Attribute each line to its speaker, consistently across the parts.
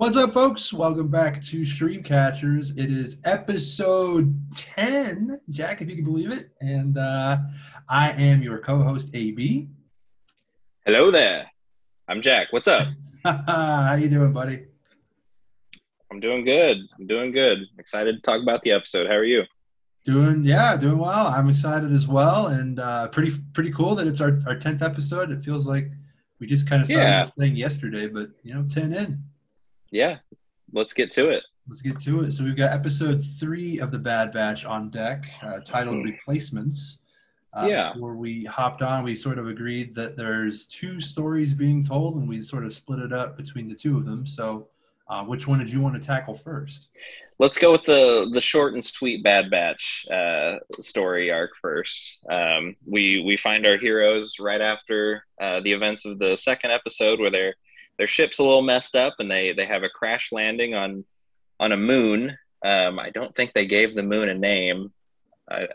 Speaker 1: What's up, folks? Welcome back to Stream Catchers. It is episode 10, Jack, if you can believe it. And uh, I am your co host, AB.
Speaker 2: Hello there. I'm Jack. What's up?
Speaker 1: How you doing, buddy?
Speaker 2: I'm doing good. I'm doing good. Excited to talk about the episode. How are you?
Speaker 1: Doing, yeah, doing well. I'm excited as well. And uh, pretty pretty cool that it's our, our 10th episode. It feels like we just kind of started
Speaker 2: Yeah.
Speaker 1: this thing yesterday, but, you know, 10 in.
Speaker 2: Yeah. Let's get to it.
Speaker 1: Let's get to it. So we've got episode three of the Bad Batch on deck, uh, titled "Replacements." Uh,
Speaker 2: Yeah.
Speaker 1: Before we hopped on, we sort of agreed that there's two stories being told, and we sort of split it up between the two of them. So, uh, which one did you want to tackle first?
Speaker 2: Let's go with the the short and sweet Bad Batch uh, story arc first. Um, we we find our heroes right after uh, the events of the second episode, where their their ship's a little messed up, and they they have a crash landing on on a moon. Um, I don't think they gave the moon a name. I,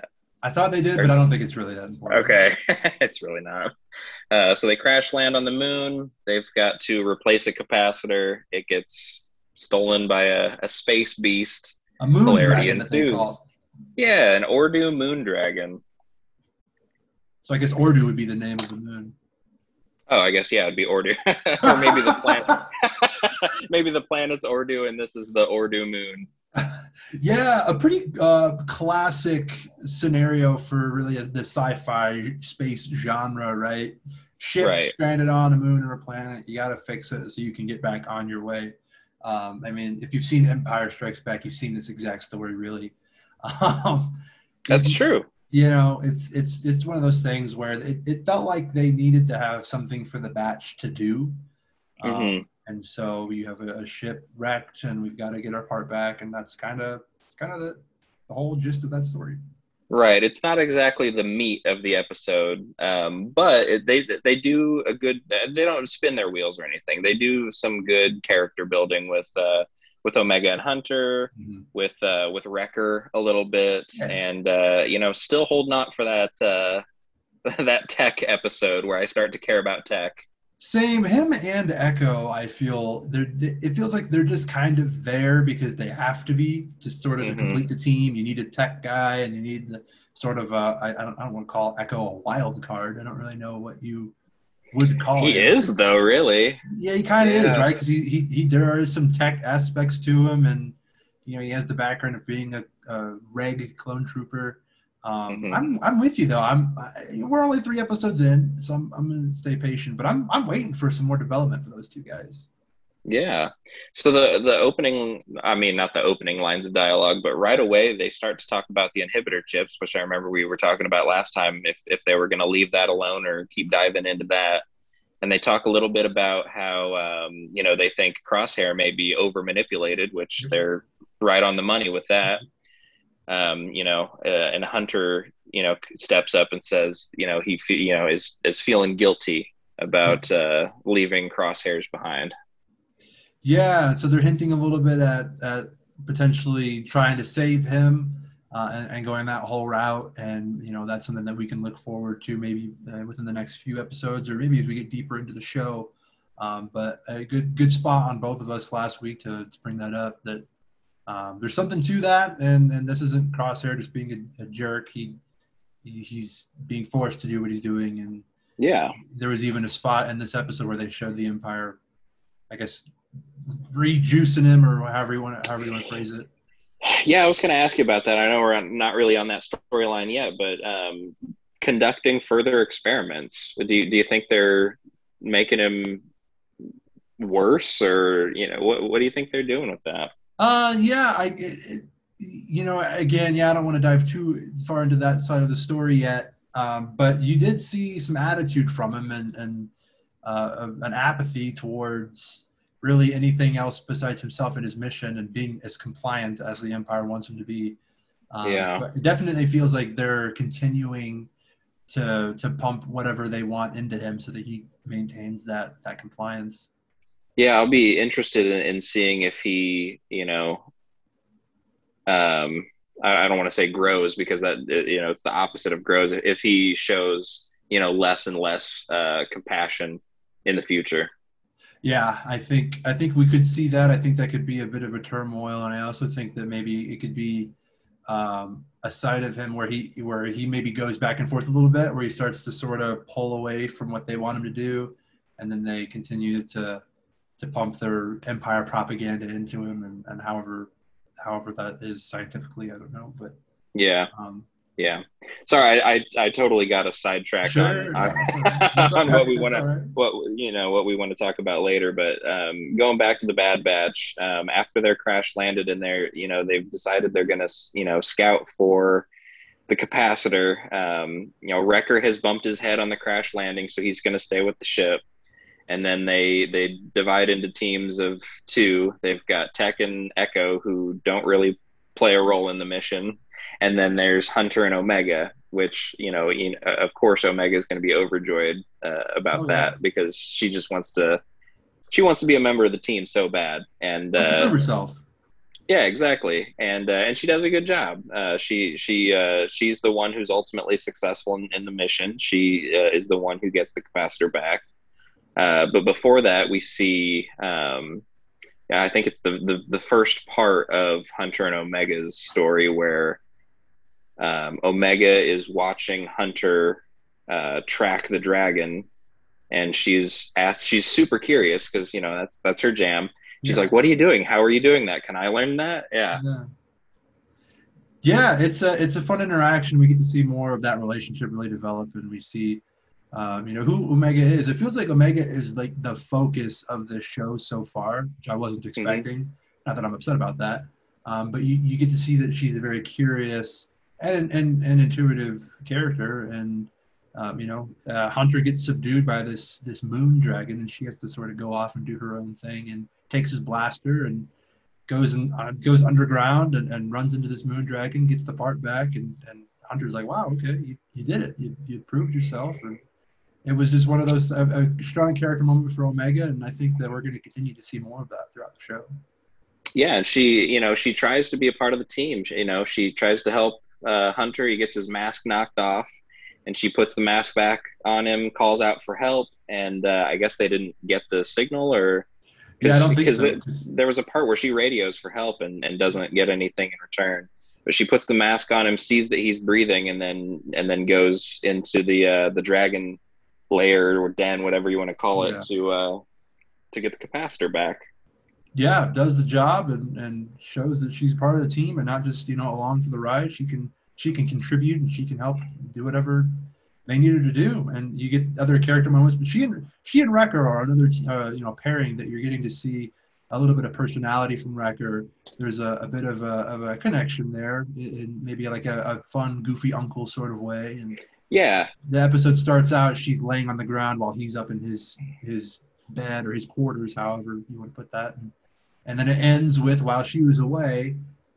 Speaker 1: I thought they did, but I don't think it's really that important.
Speaker 2: Okay, it's really not. Uh, so they crash land on the moon. They've got to replace a capacitor. It gets stolen by a, a space beast.
Speaker 1: A moon
Speaker 2: Hilarity
Speaker 1: dragon, as they call
Speaker 2: ensues. Yeah, an Ordo moon dragon.
Speaker 1: So I guess Ordo would be the name of the moon.
Speaker 2: Oh, I guess yeah, it'd be Ordo, or maybe the planet. maybe the planet's Ordo, and this is the Ordo moon.
Speaker 1: yeah, a pretty uh, classic scenario for really the sci-fi space genre, right? Ship
Speaker 2: Right.
Speaker 1: stranded on a moon or a planet, you got to fix it so you can get back on your way. Um, I mean, if you've seen Empire Strikes Back, you've seen this exact story, really. Um,
Speaker 2: That's true.
Speaker 1: You know, it's it's it's one of those things where it, it felt like they needed to have something for the batch to do. Um,
Speaker 2: Mhm.
Speaker 1: and so you have a, a ship wrecked and we've got to get our part back and that's kind of it's kind of the, the whole gist of that story
Speaker 2: Right. It's not exactly the meat of the episode, um, but it, they they do a good. They don't spin their wheels or anything. They do some good character building with uh, with Omega and Hunter, with uh, with Wrecker a little bit,
Speaker 1: Yeah.
Speaker 2: and uh, you know, still holding out for that uh, that tech episode where I start to care about tech.
Speaker 1: same him and echo i feel they're it feels like they're just kind of there because they have to be just sort of
Speaker 2: Mhm.
Speaker 1: to complete the team you need a tech guy and you need the sort of uh, I, I don't, I don't want to call echo a wild card i don't really know what you would call
Speaker 2: He
Speaker 1: it.
Speaker 2: is though, really.
Speaker 1: Yeah, he kind of is, right? Because he, he, he, there are some tech aspects to him, and you know, he has the background of being a, a reg clone trooper. Um,
Speaker 2: Mhm.
Speaker 1: I'm, I'm with you though. I'm, I, we're only three episodes in, so I'm, I'm gonna stay patient. But I'm, I'm waiting for some more development for those two guys.
Speaker 2: Yeah. So the the opening, I mean, not the opening lines of dialogue, but right away they start to talk about the inhibitor chips, which I remember we were talking about last time. If if they were going to leave that alone or keep diving into that, and they talk a little bit about how um, you know they think Crosshair may be over manipulated, which they're right on the money with that. Um, you know, uh, and Hunter, you know, steps up and says, you know, he fe- you know is is feeling guilty about uh, leaving Crosshairs behind.
Speaker 1: Yeah, so they're hinting a little bit at, at potentially trying to save him uh, and, and going that whole route. And, you know, that's something that we can look forward to maybe uh, within the next few episodes or maybe as we get deeper into the show. Um, but a good good spot on both of us last week to, to bring that up that um, there's something to that. And, and this isn't Crosshair just being a, a jerk. He, he He's being forced to do what he's doing. And
Speaker 2: Yeah.
Speaker 1: there was even a spot in this episode where they showed the Empire, I guess, rejuicing him or however you want to, however you want to phrase it.
Speaker 2: Yeah, I was going to ask you about that. I know we're not really on that storyline yet, but um, conducting further experiments. Do you, do you think they're making him worse, or you know, what what do you think they're doing with that?
Speaker 1: Uh, yeah, I, it, you know, again, yeah, I don't want to dive too far into that side of the story yet. Um, but you did see some attitude from him and and uh, an apathy towards really anything else besides himself and his mission and being as compliant as the Empire wants him to be. Um,
Speaker 2: Yeah.
Speaker 1: so it definitely feels like they're continuing to to pump whatever they want into him so that he maintains that that compliance.
Speaker 2: Yeah, I'll be interested in, in seeing if he, you know, um, I, I don't want to say grows because that you know it's the opposite of grows. If he shows, you know, less and less uh, compassion in the future.
Speaker 1: Yeah, I think I think we could see that. I think that could be a bit of a turmoil, and I also think that maybe it could be um, a side of him where he where he maybe goes back and forth a little bit, where he starts to sort of pull away from what they want him to do, and then they continue to to pump their empire propaganda into him, and, and however however that is scientifically, I don't know, but
Speaker 2: yeah. Um, yeah. Sorry, I, I, I totally got a sidetrack sure, on, on, on what we want to right. what you know what we want to talk about later. But um, going back to the Bad Batch, um, after their crash landed in there, you know they've decided they're going to you know scout for the capacitor. Um, you know, Wrecker has bumped his head on the crash landing, so he's going to stay with the ship. And then they they divide into teams of two. They've got Tech and Echo, who don't really play a role in the mission and then there's Hunter and Omega, which you know, you know of course, Omega is going to be overjoyed uh, about oh, that because she just wants to, she wants to be a member of the team so bad, and
Speaker 1: uh, herself.
Speaker 2: Yeah, exactly, and uh, and she does a good job. Uh, she she uh, she's the one who's ultimately successful in, in the mission. She uh, is the one who gets the capacitor back. Uh, but before that, we see um, yeah, I think it's the, the the first part of Hunter and Omega's story where um, Omega is watching Hunter uh, track the dragon, and she's asked. She's super curious because you know that's that's her jam. She's yeah. like, "What are you doing? How are you doing that? Can I learn that?" Yeah.
Speaker 1: yeah. Yeah, it's a it's a fun interaction. We get to see more of that relationship really develop, and we see, um, you know, who Omega is. It feels like Omega is like the focus of the show so far, which I wasn't mm-hmm. expecting. Mm-hmm. Not that I'm upset about that, um, but you, you get to see that she's a very curious, and an, an intuitive character. And um, you know uh, hunter gets subdued by this this moon dragon and she has to sort of go off and do her own thing and takes his blaster and goes and uh, goes underground and, and runs into this moon dragon gets the part back. And, and hunter's like wow okay you, you did it. You, you proved yourself. And it was just one of those a, a strong character moment for omega. And i think that we're going to continue to see more of that throughout the show.
Speaker 2: Yeah and she you know she tries to be a part of the team. You know she tries to help uh, Hunter. He gets his mask knocked off, and she puts the mask back on him, calls out for help, and uh, I guess they didn't get the signal or.
Speaker 1: Yeah, I don't think
Speaker 2: so. there was a part where she radios for help and, and doesn't get anything in return. But she puts the mask on him, sees that he's breathing, and then and then goes into the uh, the dragon lair or den, whatever you want to call it, yeah. to uh, to get the capacitor back
Speaker 1: yeah, does the job and, and shows that she's part of the team and not just you know along for the ride. She can she can contribute and she can help do whatever they need her to do. And you get other character moments, but she and she and Wrecker are another uh, you know pairing that you're getting to see a little bit of personality from Wrecker. There's a, a bit of a, of a connection there, in maybe like a, a fun, goofy uncle sort of way. And
Speaker 2: yeah,
Speaker 1: the episode starts out she's laying on the ground while he's up in his his bed or his quarters, however you want to put that. And and then it ends with while she was away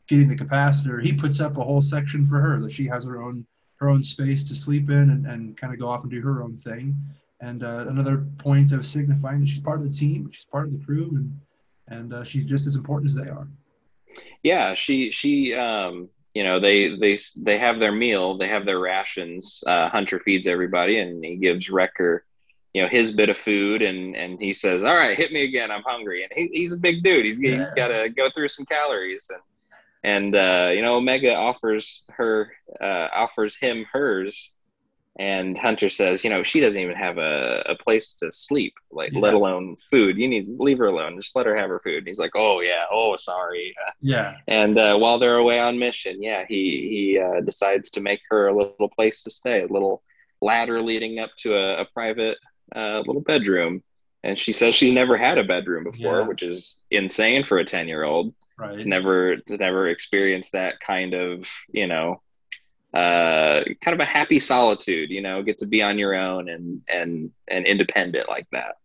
Speaker 1: getting the capacitor, he puts up a whole section for her that she has her own her own space to sleep in and, and kind of go off and do her own thing. And uh, another point of signifying that she's part of the team, she's part of the crew, and and uh, she's just as important as they are.
Speaker 2: Yeah, she she um, you know they they they have their meal, they have their rations. Uh, Hunter feeds everybody, and he gives Wrecker you know his bit of food and and he says all right hit me again i'm hungry. And he, he's a big dude. He's, yeah. he's got to go through some calories and and uh, you know omega offers her uh, offers him hers and hunter says you know she doesn't even have a, a place to sleep like yeah. let alone food. You need leave her alone. Just let her have her food. And he's like oh yeah. Oh sorry.
Speaker 1: Yeah.
Speaker 2: And uh, while they're away on mission yeah he he uh, decides to make her a little place to stay a little ladder leading up to a, a private uh, little bedroom. And she says she's never had a bedroom before, yeah. which is insane for a 10 year old
Speaker 1: right.
Speaker 2: to never, to never experience that kind of, you know, uh, kind of a happy solitude, you know, get to be on your own and, and, and independent like that.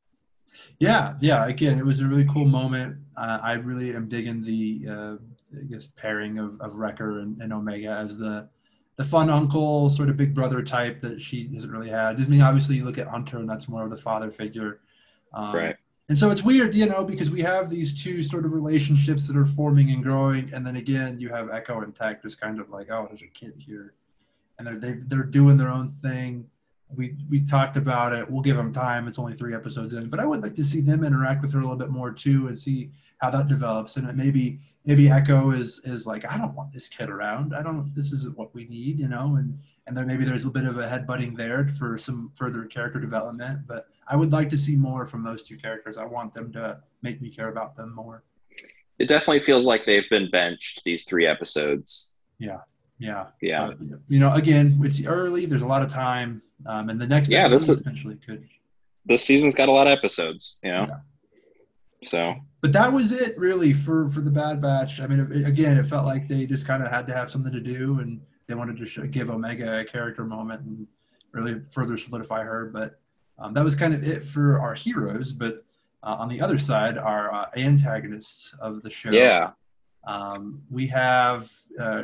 Speaker 1: Yeah. Yeah. Again, it was a really cool moment. Uh, I really am digging the, uh, I guess, pairing of, of Wrecker and, and Omega as the, the fun uncle, sort of big brother type that she hasn't really had. I mean, obviously, you look at Hunter, and that's more of the father figure.
Speaker 2: Um, right.
Speaker 1: And so it's weird, you know, because we have these two sort of relationships that are forming and growing, and then again, you have Echo and Tech just kind of like, oh, there's a kid here, and they're they, are they are doing their own thing. We we talked about it. We'll give them time. It's only three episodes in, but I would like to see them interact with her a little bit more too, and see how that develops. And maybe maybe Echo is is like, I don't want this kid around. I don't. This isn't what we need, you know. And and then maybe there's a bit of a headbutting there for some further character development. But I would like to see more from those two characters. I want them to make me care about them more.
Speaker 2: It definitely feels like they've been benched these three episodes.
Speaker 1: Yeah. Yeah.
Speaker 2: Yeah.
Speaker 1: But, you know, again, it's early. There's a lot of time, um, and the next
Speaker 2: Yeah, this is-
Speaker 1: potentially could.
Speaker 2: This season's got a lot of episodes, you know. So
Speaker 1: But that was it, really, for for the Bad Batch. I mean, it, again, it felt like they just kind of had to have something to do, and they wanted to show, give Omega a character moment and really further solidify her. But um, that was kind of it for our heroes. But uh, on the other side, our uh, antagonists of the show.
Speaker 2: yeah,
Speaker 1: Um, we have uh,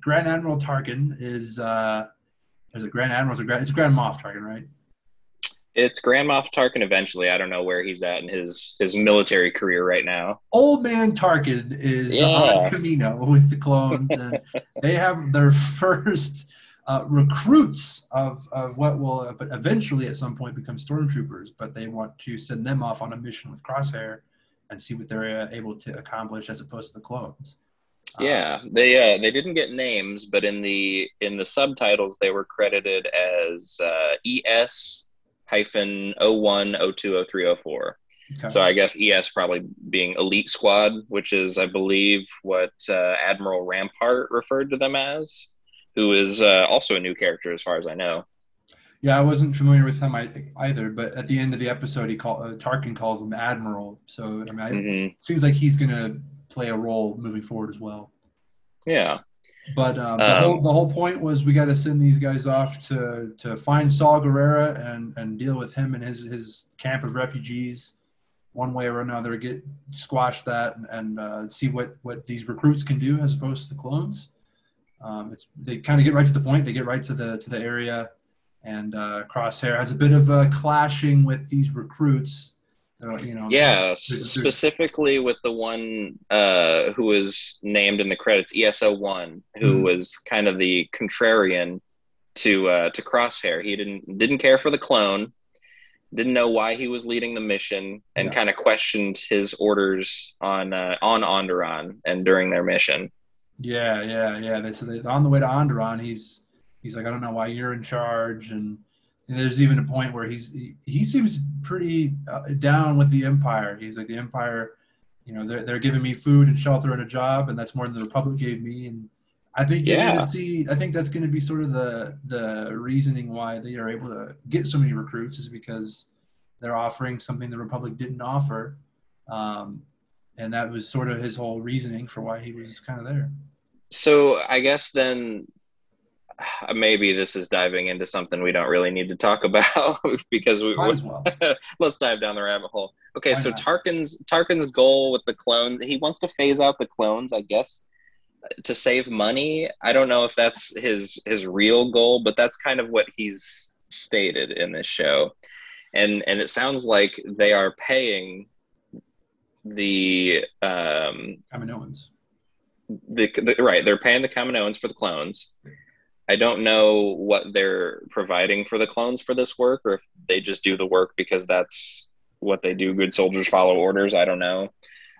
Speaker 1: Grand Admiral Tarkin is uh, is it Grand Admiral? It's a Grand, it's Grand Moff Tarkin, right?
Speaker 2: it's Grand Moff Tarkin. Eventually, I don't know where he's at in his his military career right now.
Speaker 1: Old Man Tarkin is
Speaker 2: Yeah.
Speaker 1: on Kamino with the clones, and they have their first uh, recruits of, of what will uh, eventually at some point become stormtroopers. But they want to send them off on a mission with Crosshair and see what they're uh, able to accomplish as opposed to the clones. Uh,
Speaker 2: Yeah, they uh, they didn't get names, but in the in the subtitles they were credited as uh, ES hyphen 01, 02, 03, 04.
Speaker 1: okay.
Speaker 2: So I guess ES probably being Elite Squad, which is I believe what uh, Admiral Rampart referred to them as, who is uh, also a new character as far as I know.
Speaker 1: Yeah, I wasn't familiar with him either, but at the end of the episode, he call uh, Tarkin calls him Admiral. So I mean, I,
Speaker 2: hmm
Speaker 1: seems like he's going to play a role moving forward as well.
Speaker 2: Yeah,
Speaker 1: But um, the,
Speaker 2: Um,
Speaker 1: whole, the whole point was we got to send these guys off to, to find Saw Gerrera and, and deal with him and his, his camp of refugees one way or another, get squash that and, and uh, see what, what these recruits can do as opposed to clones. Um, it's, they kind of get right to the point. They get right to the to the area, and uh, Crosshair has a bit of a clashing with these recruits. Uh, you know,
Speaker 2: yeah. specifically with the one uh, who was named in the credits, ESO one, who
Speaker 1: Mhm.
Speaker 2: was kind of the contrarian to uh, to Crosshair. He didn't didn't care for the clone, didn't know why he was leading the mission, and
Speaker 1: Yeah.
Speaker 2: kind of questioned his orders on uh, on Onderon and during their mission.
Speaker 1: Yeah, yeah, yeah. They, so they, on the way to Onderon, he's he's like, I don't know why you're in charge, and, and there's even a point where he's he, he seems pretty uh, down with the Empire. He's like, the Empire, you know, they're they're giving me food and shelter and a job, and that's more than the Republic gave me. And I think
Speaker 2: Yeah.
Speaker 1: to see. I think that's going to be sort of the the reasoning why they are able to get so many recruits is because they're offering something the Republic didn't offer. Um, and that was sort of his whole reasoning for why he was kind of there.
Speaker 2: So I guess then maybe this is diving into something we don't really need to talk about because we
Speaker 1: well.
Speaker 2: let's dive down the rabbit hole. Okay,
Speaker 1: Why
Speaker 2: so
Speaker 1: not?
Speaker 2: Tarkin's Tarkin's goal with the clone, he wants to phase out the clones, I guess, to save money. I don't know if that's his his real goal, but that's kind of what he's stated in this show. And and it sounds like they are paying the um
Speaker 1: Kaminoans.
Speaker 2: the, the right they're paying the Kaminoans for the clones. I don't know what they're providing for the clones for this work, or if they just do the work because that's what they do. Good soldiers follow orders. I don't know,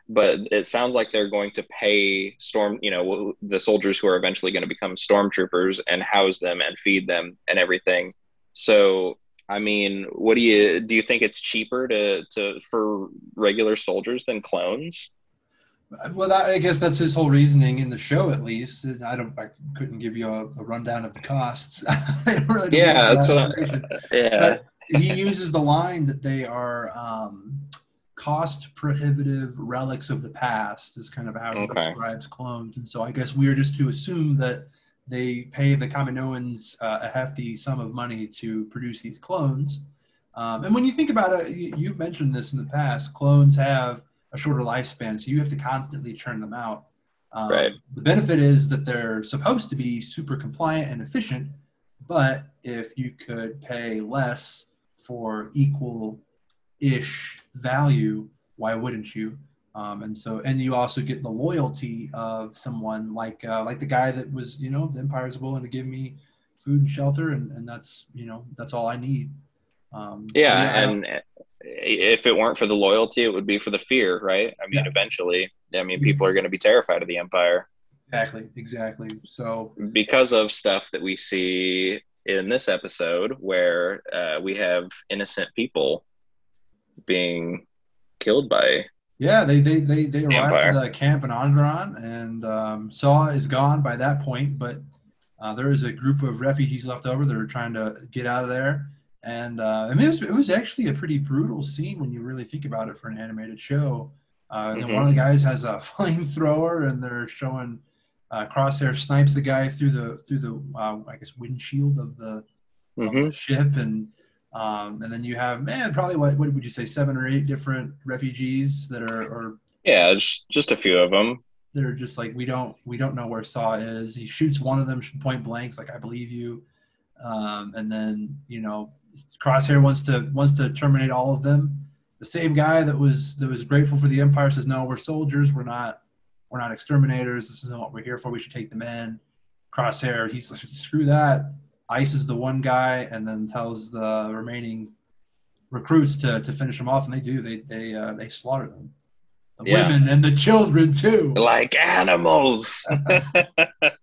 Speaker 2: but it sounds like they're going to pay storm, you know, the soldiers who are eventually going to become stormtroopers and house them and feed them and everything. So, I mean, what do you do? You think it's cheaper to to for regular soldiers than clones?
Speaker 1: Well, that, I guess that's his whole reasoning in the show, at least. I don't. I couldn't give you a, a rundown of the costs. I don't really
Speaker 2: Yeah, that's
Speaker 1: that
Speaker 2: what I-. Yeah.
Speaker 1: But he uses the line that they are um, cost prohibitive relics of the past. Is kind of how he
Speaker 2: Okay.
Speaker 1: describes clones. And so I guess we're just to assume that they pay the Kaminoans uh, a hefty sum of money to produce these clones. Um, and when you think about it, you, you've mentioned this in the past. Clones have a shorter lifespan, so you have to constantly churn them out. Um,
Speaker 2: Right.
Speaker 1: The benefit is that they're supposed to be super compliant and efficient, but if you could pay less for equal-ish value, why wouldn't you? Um, and so, and you also get the loyalty of someone like uh, like the guy that was, you know, the Empire's willing to give me food and shelter, and, and that's you know that's all I need.
Speaker 2: Um, yeah, so yeah, and if it weren't for the loyalty, it would be for the fear, right? I mean, yeah. eventually, I mean, people are going to be terrified of the empire.
Speaker 1: Exactly, exactly. So
Speaker 2: because of stuff that we see in this episode, where uh, we have innocent people being killed by
Speaker 1: yeah, they they they, they arrived at the camp in Onderon, and um, Saw is gone by that point. But uh, there is a group of refugees left over that are trying to get out of there. And uh, I mean, it was, it was actually a pretty brutal scene when you really think about it for an animated show. Uh, mm-hmm. And one of the guys has a flamethrower, and they're showing uh, Crosshair snipes the guy through the through the uh, I guess windshield of the, mm-hmm. of the mm-hmm. ship, and um, and then you have, man, probably what, what would you say, seven or eight different refugees that are, or
Speaker 2: yeah, just, just a few of them.
Speaker 1: That are just like we don't we don't know where Saw is. He shoots one of them point blanks, like I believe you, um, and then you know Crosshair wants to wants to terminate all of them. The same guy that was that was grateful for the Empire says, "No, we're soldiers. We're not we're not exterminators. This isn't what we're here for. We should take them in." Crosshair, he's like, "Screw that ices the one guy and then tells the remaining recruits to, to finish them off, and they do. They they uh, they slaughter them, the yeah. women and the children too,
Speaker 2: like animals.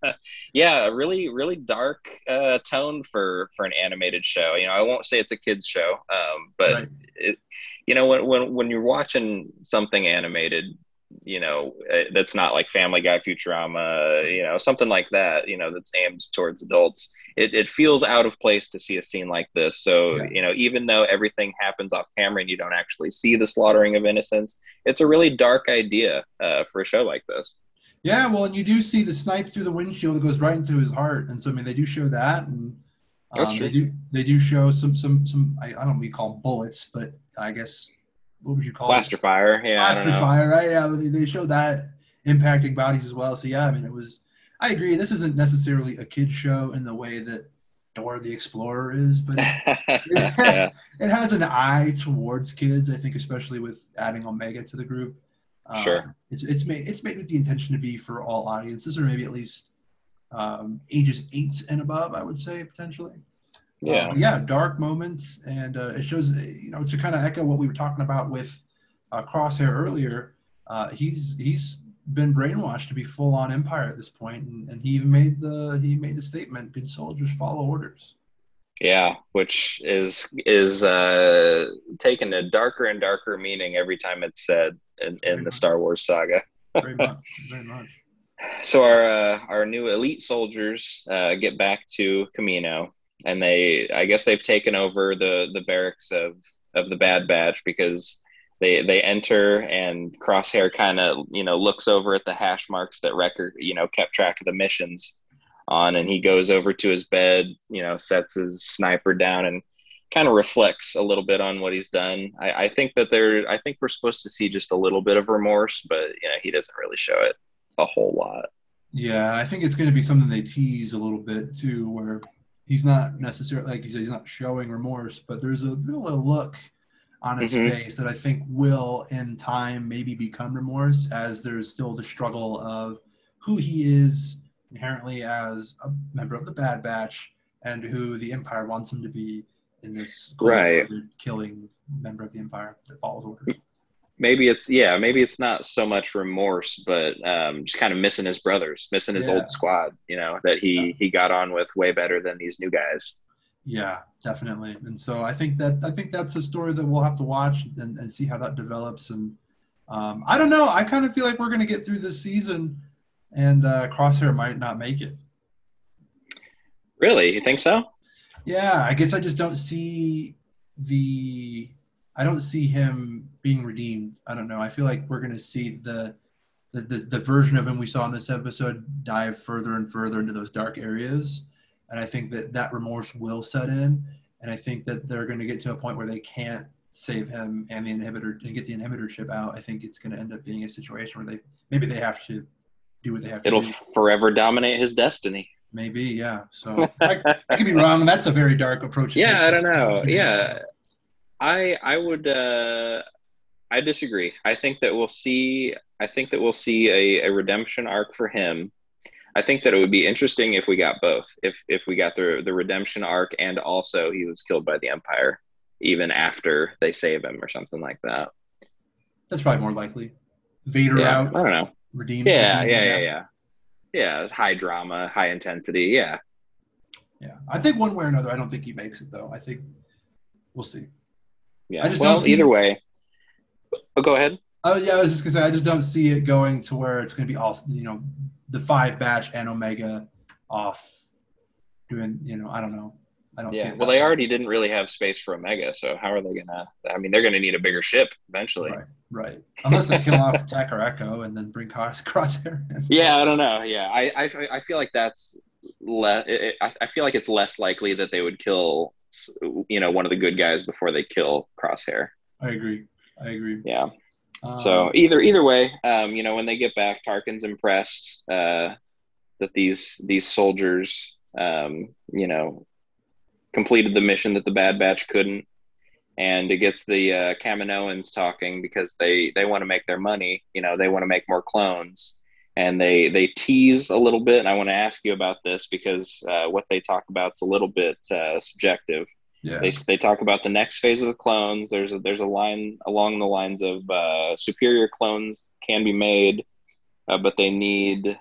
Speaker 2: yeah, a really really dark uh, tone for for an animated show. You know, I won't say it's a kids show, um, but right. it, you know when when when you're watching something animated, you know uh, that's not like family guy futurama you know something like that you know that's aimed towards adults it, it feels out of place to see a scene like this so yeah. you know even though everything happens off camera and you don't actually see the slaughtering of innocents it's a really dark idea uh, for a show like this
Speaker 1: yeah well and you do see the snipe through the windshield that goes right into his heart and so i mean they do show that and um, That's true. They do, they do show some some some I, I don't know we call them bullets but i guess what would you call it?
Speaker 2: blaster it? fire? Yeah,
Speaker 1: blaster fire. Right? Yeah, they showed that impacting bodies as well. So yeah, I mean, it was. I agree. This isn't necessarily a kids show in the way that Dora the Explorer is, but it, yeah. it has an eye towards kids. I think, especially with adding Omega to the group.
Speaker 2: Um, sure.
Speaker 1: It's it's made it's made with the intention to be for all audiences, or maybe at least um, ages eight and above. I would say potentially.
Speaker 2: Yeah.
Speaker 1: Uh, yeah, dark moments, and uh, it shows you know to kind of echo what we were talking about with uh, Crosshair earlier. Uh, he's he's been brainwashed to be full on Empire at this point, and, and he even made the he made the statement: "Good soldiers follow orders."
Speaker 2: Yeah, which is is uh, taking a darker and darker meaning every time it's said in, in the Star Wars saga.
Speaker 1: very much, very much.
Speaker 2: So our uh, our new elite soldiers uh, get back to Kamino, and they I guess they've taken over the the barracks of of the Bad Batch because they they enter and Crosshair kind of you know looks over at the hash marks that record you know kept track of the missions on, and he goes over to his bed, you know, sets his sniper down and kind of reflects a little bit on what he's done. I, I think that there I think we're supposed to see just a little bit of remorse, but you know he doesn't really show it a whole lot.
Speaker 1: Yeah, I think it's going to be something they tease a little bit too, where he's not necessarily like you said he's not showing remorse but there's a little look on his mm-hmm. face that i think will in time maybe become remorse as there's still the struggle of who he is inherently as a member of the bad batch and who the empire wants him to be in this
Speaker 2: right.
Speaker 1: killing member of the empire that follows orders.
Speaker 2: Maybe it's yeah maybe it's not so much remorse but um, just kind of missing his brothers missing his yeah. old squad you know that he he got on with way better than these new guys.
Speaker 1: Yeah definitely. And so i think that i think that's a story that we'll have to watch and, and see how that develops. And um, i don't know i kind of feel like we're going to get through this season and uh, crosshair might not make it.
Speaker 2: Really? You think so
Speaker 1: yeah i guess i just don't see the I don't see him being redeemed. I don't know. I feel like we're going to see the, the, the the version of him we saw in this episode dive further and further into those dark areas, and I think that that remorse will set in, and I think that they're going to get to a point where they can't save him and the inhibitor and get the inhibitor chip out. I think it's going to end up being a situation where they maybe they have to do what they have to.
Speaker 2: It'll
Speaker 1: do.
Speaker 2: forever dominate his destiny.
Speaker 1: Maybe, yeah. So I, I could be wrong. That's a very dark approach.
Speaker 2: Yeah, I don't know. Yeah, I I would uh, I disagree. I think that we'll see. I think that we'll see a, a redemption arc for him. I think that it would be interesting if we got both. If if we got the the redemption arc and also he was killed by the Empire, even after they save him or something like that.
Speaker 1: That's probably more likely. Vader
Speaker 2: Yeah,
Speaker 1: out,
Speaker 2: I don't know.
Speaker 1: redeemed.
Speaker 2: Yeah, yeah, yeah, yeah. Yeah, high drama, high intensity. Yeah,
Speaker 1: Yeah, I think one way or another, I don't think he makes it though. I think we'll see.
Speaker 2: yeah.
Speaker 1: I just
Speaker 2: well,
Speaker 1: don't see-
Speaker 2: either way. Oh, go ahead.
Speaker 1: Oh yeah, I was just gonna say I just don't see it going to where it's gonna be all you know, the five batch and Omega off doing you know I don't know I don't see
Speaker 2: Yeah.
Speaker 1: it.
Speaker 2: Well, they already didn't really have space for Omega, so how are they gonna? I mean, they're gonna need a bigger ship eventually.
Speaker 1: right right unless they kill off Tech or Echo and then bring Cross Crosshair.
Speaker 2: Yeah, I don't know. Yeah, I I, I feel like that's less. I, I feel like it's less likely that they would kill, you know, one of the good guys before they kill Crosshair.
Speaker 1: I agree. I agree.
Speaker 2: Yeah.
Speaker 1: Um,
Speaker 2: So either either way, um, you know, when they get back, Tarkin's impressed uh, that these these soldiers, um, you know, completed the mission that the Bad Batch couldn't, and it gets the uh, Kaminoans talking because they they want to make their money. You know, they want to make more clones, and they they tease a little bit. And I want to ask you about this because uh, what they talk about is a little bit uh, subjective
Speaker 1: yeah.
Speaker 2: they, they talk about the next phase of the clones there's a there's a line along the lines of uh, superior clones can be made uh, but they need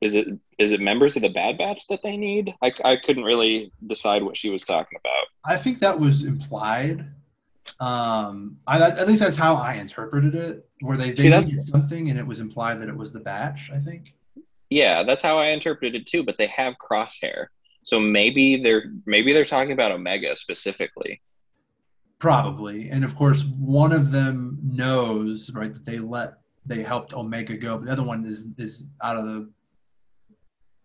Speaker 2: is it is it members of the bad batch that they need I, I couldn't really decide what she was talking about
Speaker 1: I think that was implied. Um, I, at least that's how I interpreted it, where they, they
Speaker 2: See,
Speaker 1: needed something and it was implied that it was the batch. I think.
Speaker 2: yeah that's how i interpreted it too but they have crosshair so maybe they're maybe they're talking about omega specifically
Speaker 1: Probably, and of course, one of them knows right that they let they helped Omega go, but the other one is is out of the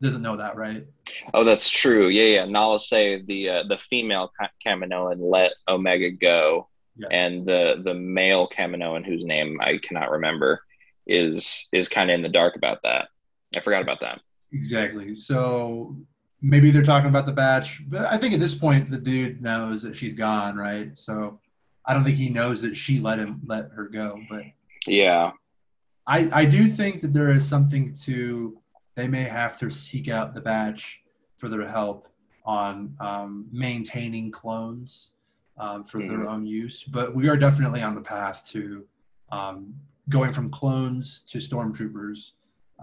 Speaker 1: doesn't know that, right?
Speaker 2: oh that's true yeah yeah Nala Se the uh, the female Ka- kaminoan let omega go
Speaker 1: Yes.
Speaker 2: and the the male Kaminoan whose name I cannot remember is is kind of in the dark about that. I forgot about that.
Speaker 1: exactly. So maybe they're talking about the batch, but I think at this point the dude knows that she's gone, right? So I don't think he knows that she let him let her go, but
Speaker 2: Yeah,
Speaker 1: I, I do think that there is something to they may have to seek out the batch for their help on um, maintaining clones um, for their own use. But we are definitely on the path to um, going from clones to stormtroopers.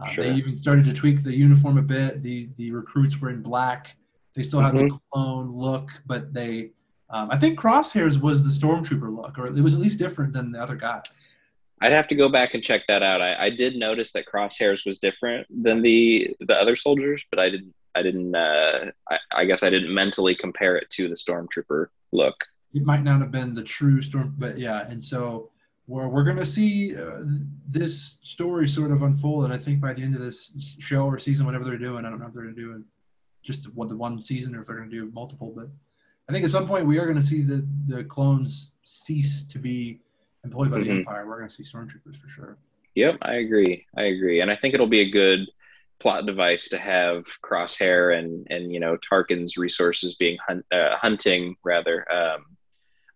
Speaker 1: Uh,
Speaker 2: Sure.
Speaker 1: They even started to tweak the uniform a bit. The the recruits were in black. They still had the clone look, but they um, I think Crosshairs was the stormtrooper look, or it was at least different than the other guys.
Speaker 2: I'd have to go back and check that out. I, I did notice that Crosshairs was different than the the other soldiers, but I didn't. I didn't. Uh, I, I guess I didn't mentally compare it to the stormtrooper look.
Speaker 1: it might not have been the true storm, but yeah. And so we're, we're going to see uh, this story sort of unfold. And I think by the end of this show or season, whatever they're doing, I don't know if they're going to do just what the one season or if they're going to do multiple. But I think at some point we are going to see the, the clones cease to be employed by the
Speaker 2: Mhm.
Speaker 1: Empire. We're going to see stormtroopers for sure.
Speaker 2: Yep, I agree. I agree, and I think it'll be a good plot device to have Crosshair and and you know Tarkin's resources being hunt, uh, hunting rather um,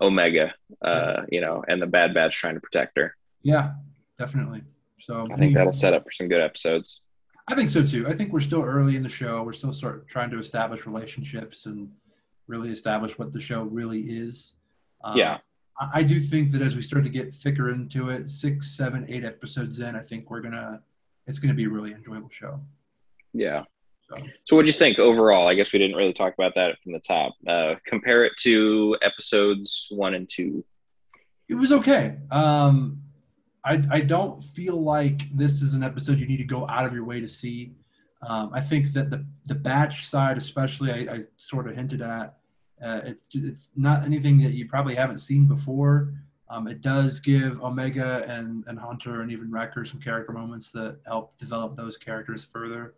Speaker 2: Omega, uh, you know, and the Bad Batch trying to protect her.
Speaker 1: Yeah, definitely. So
Speaker 2: I think
Speaker 1: we-
Speaker 2: that'll set up for some good episodes.
Speaker 1: I think so too. I think we're still early in the show. We're still sort of trying to establish relationships and really establish what the show really is. Um,
Speaker 2: Yeah.
Speaker 1: I, do think that as we start to get thicker into it, six, seven, eight episodes in, I think we're gonna, it's gonna be a really enjoyable show.
Speaker 2: Yeah.
Speaker 1: So
Speaker 2: So, what do you think overall? I guess we didn't really talk about that from the top. Uh, compare it to episodes one and two.
Speaker 1: it was okay. Um, I I don't feel like this is an episode you need to go out of your way to see. Um, I think that the the batch side, especially, I, I sort of hinted at. Uh, it's it's not anything that you probably haven't seen before. Um, it does give Omega and, and Hunter and even Wrecker some character moments that help develop those characters further.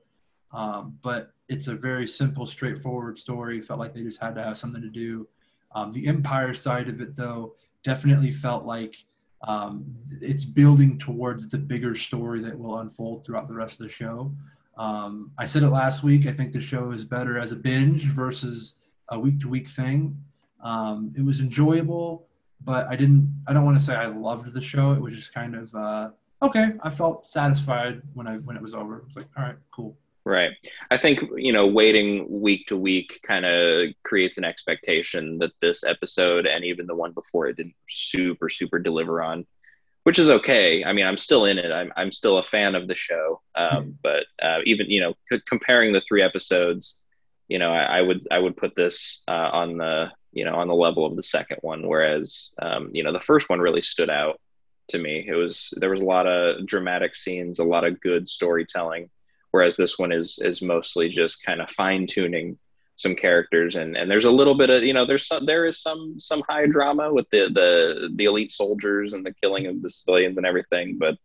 Speaker 1: Um, but it's a very simple, straightforward story. Felt like they just had to have something to do. Um, the Empire side of it, though, definitely felt like um, it's building towards the bigger story that will unfold throughout the rest of the show. Um, I said it last week. I think the show is better as a binge versus a week to week thing. Um, it was enjoyable, but I didn't. I don't want to say I loved the show. It was just kind of uh, okay. I felt satisfied when I when it was over. It was like, all right, cool.
Speaker 2: Right. I think, you know, waiting week to week kind of creates an expectation that this episode and even the one before it didn't super, super deliver on, which is okay. I mean, I'm still in it. I'm, I'm still a fan of the show. Um, but uh, even, you know, c- comparing the three episodes, you know, I, I would, I would put this uh, on the, you know, on the level of the second one. Whereas, um, you know, the first one really stood out to me. It was, there was a lot of dramatic scenes, a lot of good storytelling whereas this one is is mostly just kind of fine tuning some characters and and there's a little bit of you know there's some there is some some high drama with the the the elite soldiers and the killing of the civilians and everything but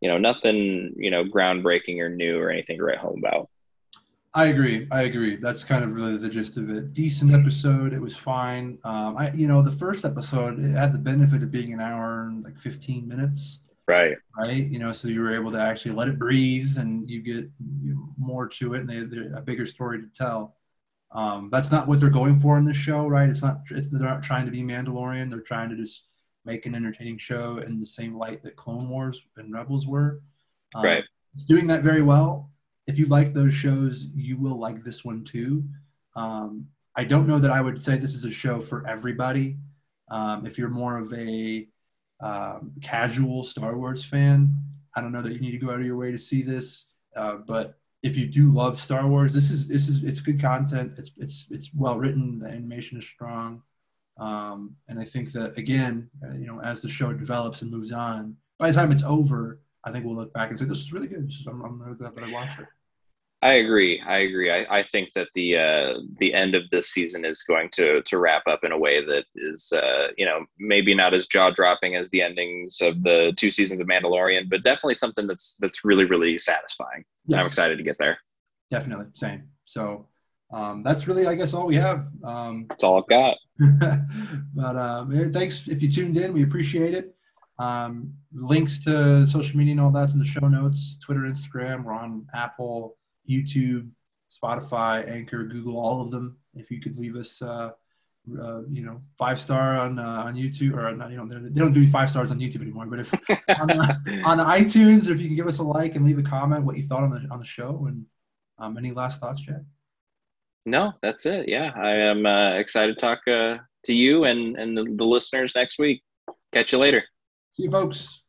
Speaker 2: you know nothing you know groundbreaking or new or anything to write home about
Speaker 1: I agree. I agree. That's kind of really the gist of it. Decent episode. It was fine. Um, I, you know, the first episode it had the benefit of being an hour and like 15 minutes.
Speaker 2: Right.
Speaker 1: Right. You know, so you were able to actually let it breathe and you get more to it and they, they're a bigger story to tell. Um, that's not what they're going for in this show, right? It's not, it's, they're not trying to be Mandalorian. They're trying to just make an entertaining show in the same light that Clone Wars and Rebels were.
Speaker 2: Um, right.
Speaker 1: It's doing that very well. If you like those shows, you will like this one too. Um, I don't know that I would say this is a show for everybody. Um, if you're more of a um, casual Star Wars fan, I don't know that you need to go out of your way to see this. Uh, but if you do love Star Wars, this is this is it's good content. It's it's it's well written. The animation is strong, um, and I think that again, uh, you know, as the show develops and moves on, by the time it's over, I think we'll look back and say this is really good. Is, I'm, I'm really glad that I watched it.
Speaker 2: I agree. I agree. I, I think that the uh, the end of this season is going to to wrap up in a way that is uh, you know maybe not as jaw dropping as the endings of the two seasons of Mandalorian, but definitely something that's that's really really satisfying. Yes. I'm excited to get there.
Speaker 1: Definitely, same. So um, that's really I guess all we have. Um,
Speaker 2: that's all I've got.
Speaker 1: but um, thanks if you tuned in. We appreciate it. Um, links to social media and all that's in the show notes. Twitter, Instagram. We're on Apple. YouTube, Spotify, Anchor, Google, all of them. If you could leave us, uh, uh, you know, five star on uh, on YouTube, or not, you know, they don't do five stars on YouTube anymore. But if on, the, on iTunes, or if you can give us a like and leave a comment, what you thought on the on the show, and um, any last thoughts, Chad?
Speaker 2: No, that's it. Yeah, I am uh, excited to talk uh, to you and and the, the listeners next week. Catch you later.
Speaker 1: See you, folks.